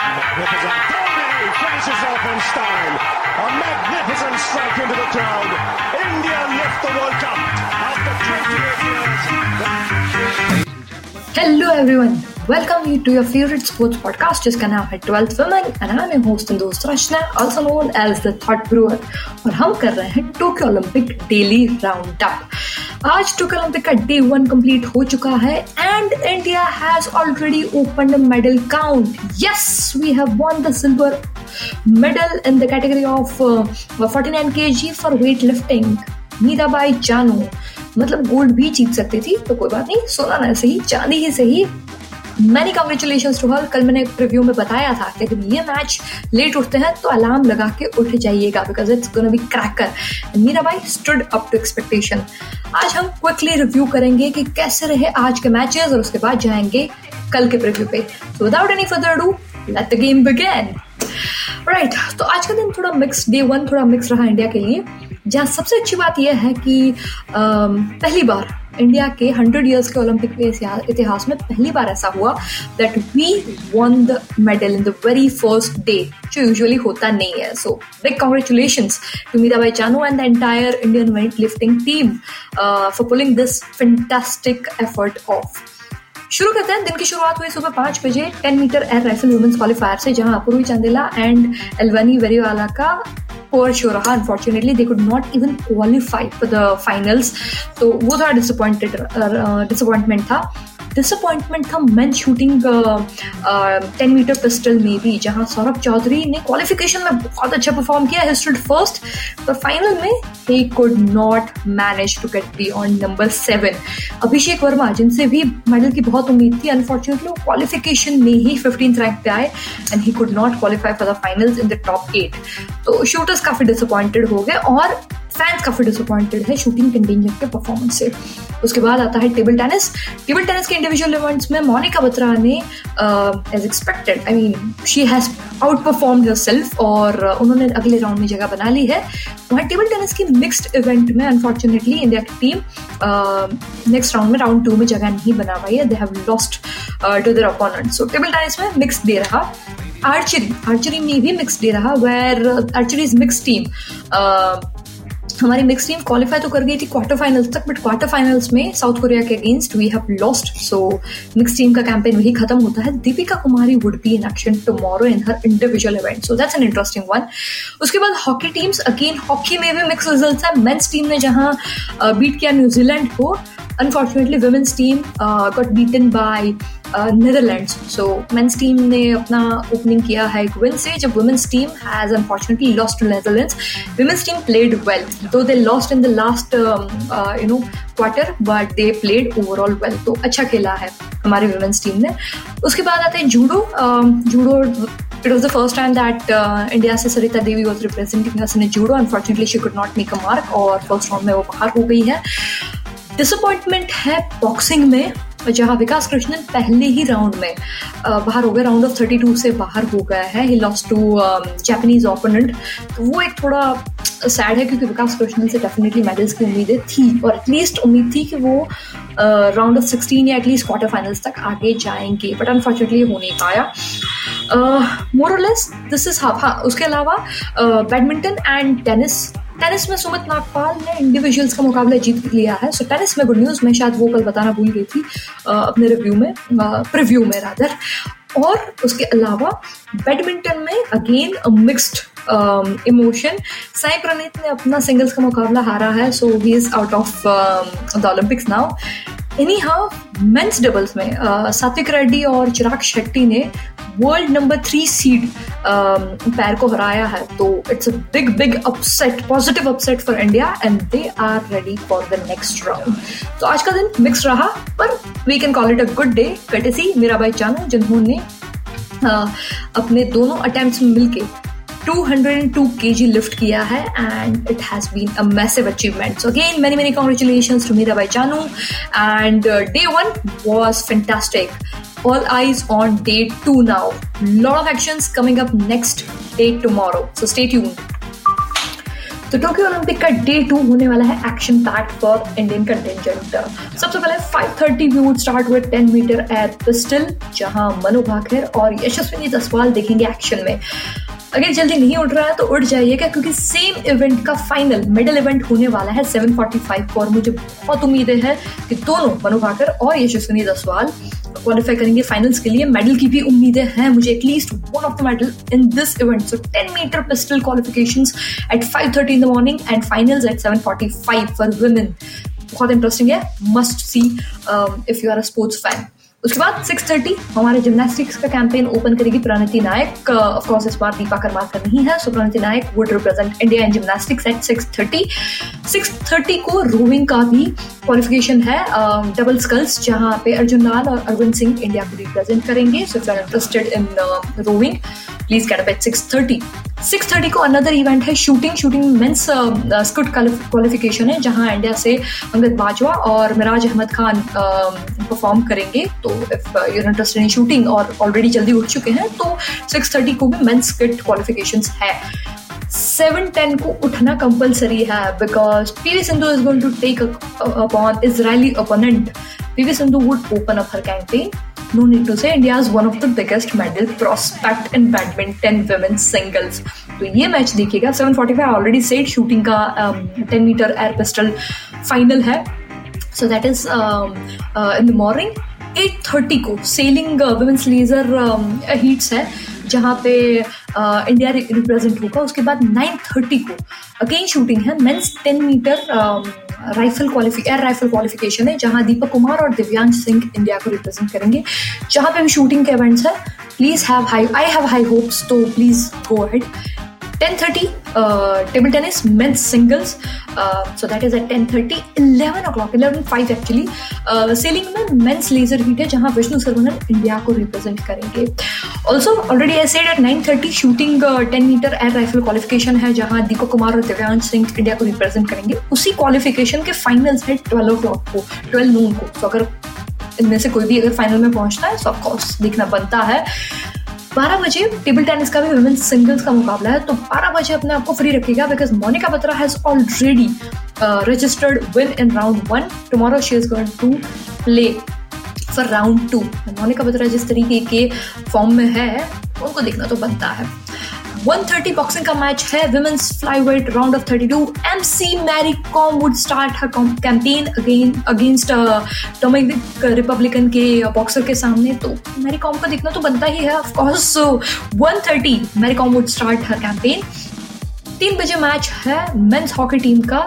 Magnificent. Goldie finishes off in style. A magnificent strike into the crowd. India lift the World Cup after 28 years. Hello everyone, welcome you to your favorite sports podcast जिसका नाम है 12th Women and I'm your host and दोस्त रचना also known as the Thought Brewer और हम कर रहे हैं Tokyo Olympic daily round up आज टोक्यो ओलंपिक का डे वन कंप्लीट हो चुका है and India has already open medal count yes we have won the silver medal in the category of forty nine के 49 kg वेट लिफ्टिंग मीराबाई जानू मतलब gold भी जीत सकती थी तो कोई बात नहीं, सोना ना सही, चांदी ही सही मैनी कॉन्ग्रेचुलेशन टू हर कल मैंने रिव्यू में बताया था कि अगर ये मैच लेट उठते हैं तो अलार्म लगा के उठ जाइएगा because it's gonna be cracker Mirabai stood up to expectation आज हम क्विकली रिव्यू करेंगे कि कैसे रहे आज के मैचेस और उसके बाद जाएँगे कल के प्रिव्यू पे. So without any further do let the game begin right तो आज का दिन थोड़ा मिक्स डे वन थोड़ा मिक्स रहा इंडिया के लिए. जहाँ सबसे अच्छी बात यह है कि आ, पहली बार इंडिया के हंड्रेड इयर्स के ओलंपिक के इतिहास में पहली बार ऐसा हुआ that we won the medal in the very first day जो यूजुअली होता नहीं है। So big congratulation to Mirabai Chanu and the entire Indian weight lifting team for pulling this fantastic effort of शुरू करते हैं दिन की शुरुआत हुई सुबह पाँच बजे ten metre air rifle women's qualifier से, जहाँ अपूर्वी चंदेला एंड एलवानी वेरीवाला का पोअर शो रहा unfortunately they could not even qualify for the finals तो वो थोड़ा डिसअपॉइंटेड डिसअपॉइंटमेंट था। डिसअपॉइंटमेंट था men shooting ten metre pistol में भी, जहाँ सौरभ चौधरी ने क्वालिफिकेशन में बहुत अच्छा परफॉर्म किया हिस्टेड फ़र्स्ट पर फाइनल में ही could not manage to get be on number seven Abhishek Verma जिनसे भी मेडल की बहुत उम्मीद थी अनफॉर्चुनेटली वो क्वालिफिकेशन में ही फिफ्टीन रैंक पे आए and he could not qualify for the finals in the top eight तो शूटर्स काफ़ी डिसअपॉइंटेड हो गए, और फैंस काफ़ी डिसअपॉइंटेड है शूटिंग कंटिजेंट के परफॉर्मेंस से। उसके बाद आता है टेबल टेनिस टेबल टेनिस के इंडिविजुअल इवेंट्स में मोनिका बत्रा ने as expected I mean she has outperform herself और उन्होंने अगले राउंड में जगह बना ली है। वहाँ टेबल टेनिस की मिक्स्ड इवेंट में अनफॉर्चुनेटली इंडिया की टीम नेक्स्ट राउंड में राउंड टू में जगह नहीं बना पाई है। They have lost to their opponent so table tennis में मिक्स दे रहा। आर्चरी आर्चरी में भी मिक्स दे रहा where archery is mix team हमारी मिक्स टीम क्वालिफाई तो कर गई थी क्वार्टर फाइनल्स तक बट क्वार्टर फाइनल्स में साउथ कोरिया के against we have lost so mix team का कैंपेन वही खत्म होता है। Deepika Kumari would be in action tomorrow in her individual event so that's an interesting one उसके बाद हॉकी टीम्स अगेन हॉकी में भी मिक्स रिज़ल्ट है। मेन्स टीम ने जहाँ बीट किया न्यूजीलैंड को unfortunately women's team got beaten by Netherlands so men's team ने अपना ओपनिंग किया है एक विन से जब women's team has unfortunately lost to Netherlands women's team played well though they lost in the last you know quarter but they played overall well तो अच्छा खेला है हमारी वुमेन्स टीम ने। उसके बाद आते हैं judo judo It was the first time that uh, India से Sarita Devi was representing us in a judo. Unfortunately, she could not make a mark और first round में वो बाहर हो गई है। डिसअपॉइंटमेंट है बॉक्सिंग में, जहाँ विकास कृष्णन पहले ही राउंड में बाहर हो गए राउंड ऑफ़ 32 से बाहर हो गया है। He lost to Japanese opponent तो वो एक थोड़ा सैड है क्योंकि विकास कृष्णन से डेफिनेटली मेडल्स की उम्मीदें थी। और एटलीस्ट उम्मीद थी कि वो राउंड ऑफ़ 16 या एटलीस्ट क्वार्टर फाइनल्स तक आगे जाएँगे। बट अनफॉर्चुनेटली हो नहीं पाया। मोर लेस दिस इज़ हाँ उसके अलावा बैडमिंटन एंड टेनिस टेनिस में सुमित नागपाल ने इंडिविजुअल्स का मुकाबला जीत लिया है। सो टेनिस में गुड न्यूज़ मैं शायद वो कल बताना भूल गई थी अपने रिव्यू में प्रिव्यू में रादर और उसके अलावा बैडमिंटन में again mixed emotion Sai Praneeth ने अपना सिंगल्स का मुकाबला हारा है so he is out of the Olympics now anyhow men's doubles में सात्विक रेड्डी और चिराग शेट्टी ने वर्ल्ड नंबर थ्री सीड पैर को हराया है तो it's a big big upset positive upset for India and they are ready for the next round तो आज का दिन मिक्स रहा पर we can call it a good day courtesy Mirabai Chanu जिन्होंने अपने दोनों अटेम्प्ट में मिलके 202 kg lift किया है and it has been a massive achievement. So again, many many congratulations to Mirabai Chanu and uh, day one was fantastic. All eyes on day two now. Lot of actions coming up next day tomorrow. So stay tuned. तो Tokyo Olympic का day two होने वाला है action pack for Indian contingent सबसे पहले 5:30 we would start with 10 metre air pistol जहाँ मनु भाकर और यशस्विनी जसवाल देखेंगे एक्शन में अगर जल्दी नहीं उठ रहा है तो उठ जाइएगा क्योंकि सेम इवेंट का फाइनल मेडल इवेंट होने वाला है 7:45 और मुझे बहुत उम्मीदें है कि दोनों मनु भाकर और यशस्विनी जसवाल क्वालिफाई करेंगे फाइनल्स के लिए। मेडल की भी उम्मीदें हैं, मुझे at least one of the medal in this event so ten metre pistol qualification at 5:30 in the morning and final at 7:45 for women बहुत इंटरेस्टिंग है must see if you are a sports fan उसके बाद 6:30 हमारे gymnastics का campaign open करेगी प्रणति नायक। Of course इस बार दीपा करमाकर नहीं है so Pranati Nayak would represent India in gymnastics at 6:30 6:30 को रोविंग का भी क्वालिफिकेशन है डबल uh, स्कल्स जहाँ पे अर्जुन लाल और अरविंद सिंह इंडिया को रिप्रेजेंट करेंगे so if interested in rowing please get up at 6:30 6:30 को अनदर इवेंट है shooting shooting men's skeet qualification है जहाँ इंडिया से अंगद बाजवा और मिराज अहमद खान परफॉर्म uh, करेंगे। तो if you're interested in shooting और ऑलरेडी जल्दी उठ चुके हैं तो 6:30 को भी मेंस स्किट क्वालिफिकेशन है। सेवन टेन को उठना कंपलसरी है because P V Sindhu is going to take upon Israeli opponent P V Sindhu would open up her campaign no need to say India is one of the biggest medal prospect in badminton women's singles तो ये match देखिएगा 745 already set shooting का um, 10 metre air pistol final है so that is in the morning 8:30 को selling women's laser heats है जहाँ पे India represent होगा, उसके बाद 9:30 को अगेन शूटिंग है मेंस 10 मीटर राइफल क्वालिफिक एयर राइफल क्वालिफिकेशन है, जहाँ दीपक कुमार और दिव्यांग सिंह इंडिया को रिप्रेजेंट करेंगे। जहाँ पे भी शूटिंग के इवेंट्स है please have high I have high hopes तो please go ahead 10:30 uh, table tennis men's singles. Uh, so that is at 10:30 11 o'clock 11:05 actually. Uh, sailing में men's लेजर हीट है जहाँ विष्णु सरवनन इंडिया को रिप्रेजेंट करेंगे. Also already I said at 9:30 shooting 10 metre air rifle qualification है जहाँ दीपक कुमार और Divyansh Singh India को represent करेंगे. उसी क्वालिफिकेशन के फाइनल्स है ट्वेल्व ओ क्लॉक को 12 नून को. तो अगर इनमें से कोई भी अगर फाइनल में पहुँचता है सो ऑफकोर्स देखना बनता है. बारह बजे टेबल टेनिस का भी वुमेन्स सिंगल्स का मुकाबला है तो बारह बजे अपने आपको फ्री रखेगा because Monika Batra has already registered win in round one tomorrow she is going to play for round two Monika Batra जिस तरीके के फॉर्म में है, उनको देखना तो बनता है। 130 बॉक्सिंग का मैच है women's flyweight round of 32 M C Mary Kom would start her campaign again against Dominic Republican के बॉक्सर के सामने. तो मैरी कॉम को देखना तो बनता ही है of course 130 Mary Kom would start her campaign तीन बजे मैच है मेंस हॉकी टीम का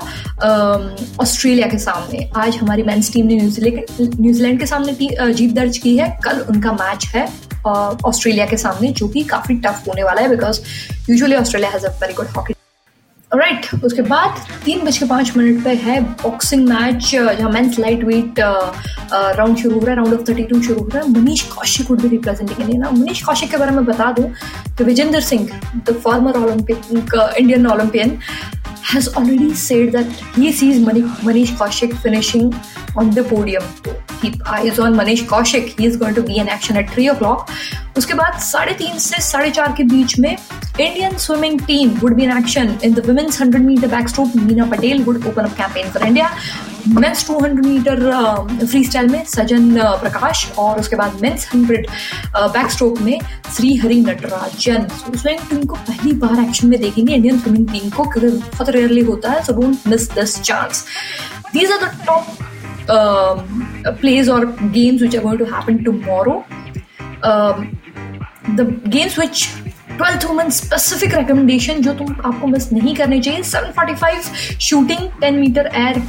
ऑस्ट्रेलिया के सामने. आज हमारी मेंस टीम ने न्यूजीलैंड न्यूजीलैंड के सामने जीत दर्ज की है. कल उनका मैच है. ऑस्ट्रेलिया के सामने, जो कि काफ़ी टफ होने वाला है because usually Australia has a very good hockey right उसके बाद तीन बज के पाँच मिनट पे है बॉक्सिंग मैच जहाँ मेंस लाइट वेट राउंड शुरू हो रहा है राउंड ऑफ़ थर्टी टू शुरू हो रहा है। मनीष कौशिक वुड भी रिप्रेजेंटिंग इंडिया मनीष कौशिक के बारे में बता दूँ कि Vijender Singh the former Olympic Indian Olympian has already said that he sees Manish Kaushik finishing on the podium. Keep eyes on Manish Kaushik. He is going to be in action at 3 o'clock. उसके बाद साढ़े तीन से साढ़े चार के बीच में Indian swimming team would be in action in the women's 100 metre backstroke Meena Patel would open up campaign for India men's 200 metre freestyle में सजन uh, प्रकाश और उसके बाद मेंस 100 बैक स्ट्रोक में श्री हरि नटराजन स्विमिंग टीम को पहली बार एक्शन में देखेंगे इंडियन स्विमिंग टीम को क्योंकि बहुत रेयरली होता है so don't miss this chance these are the top plays or games which are going to happen tomorrow. The games which twelfth women specific recommendation जो तुम आपको मिस नहीं करनी चाहिए। 745 shooting 10 metre air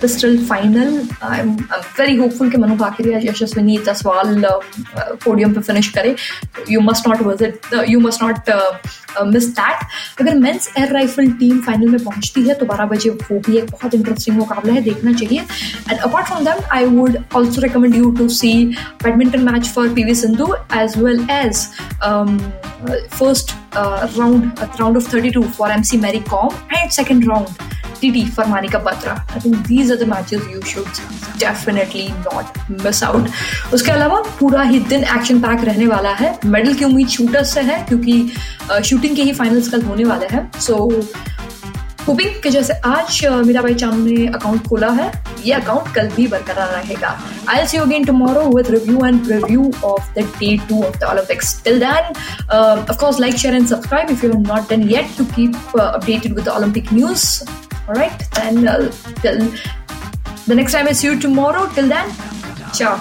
pistol final I am very hopeful कि Manu Bhaker Yashaswini Jaswal podium पे finish करे। You must not visit you must not miss that अगर men's air rifle team final में पहुँचती है तो बारह बजे वो भी एक बहुत इंटरेस्टिंग मुकाबला है, देखना चाहिए। And apart from that I would also recommend you to see badminton match for P V Sindhu as well as first uh, round uh, round of 32 for MC Mary Kom and second round TT for Manika Batra. I think these are the matches you should definitely not miss out. उसके अलावा पूरा ही दिन action pack रहने वाला है medal की उम्मीद shooters से है क्योंकि शूटिंग के ही फाइनल्स कल होने वाले हैं सो होपिंग कि जैसे आज मीरा भाई चानू ने अकाउंट खोला है ये अकाउंट कल भी बरकरार रहेगा I see again tomorrow with review and review of the day two of the Olympics till then of course like share and subscribe if you have not done yet to keep uh, updated with the olympic news all right then uh, till the next time i see you tomorrow till then ciao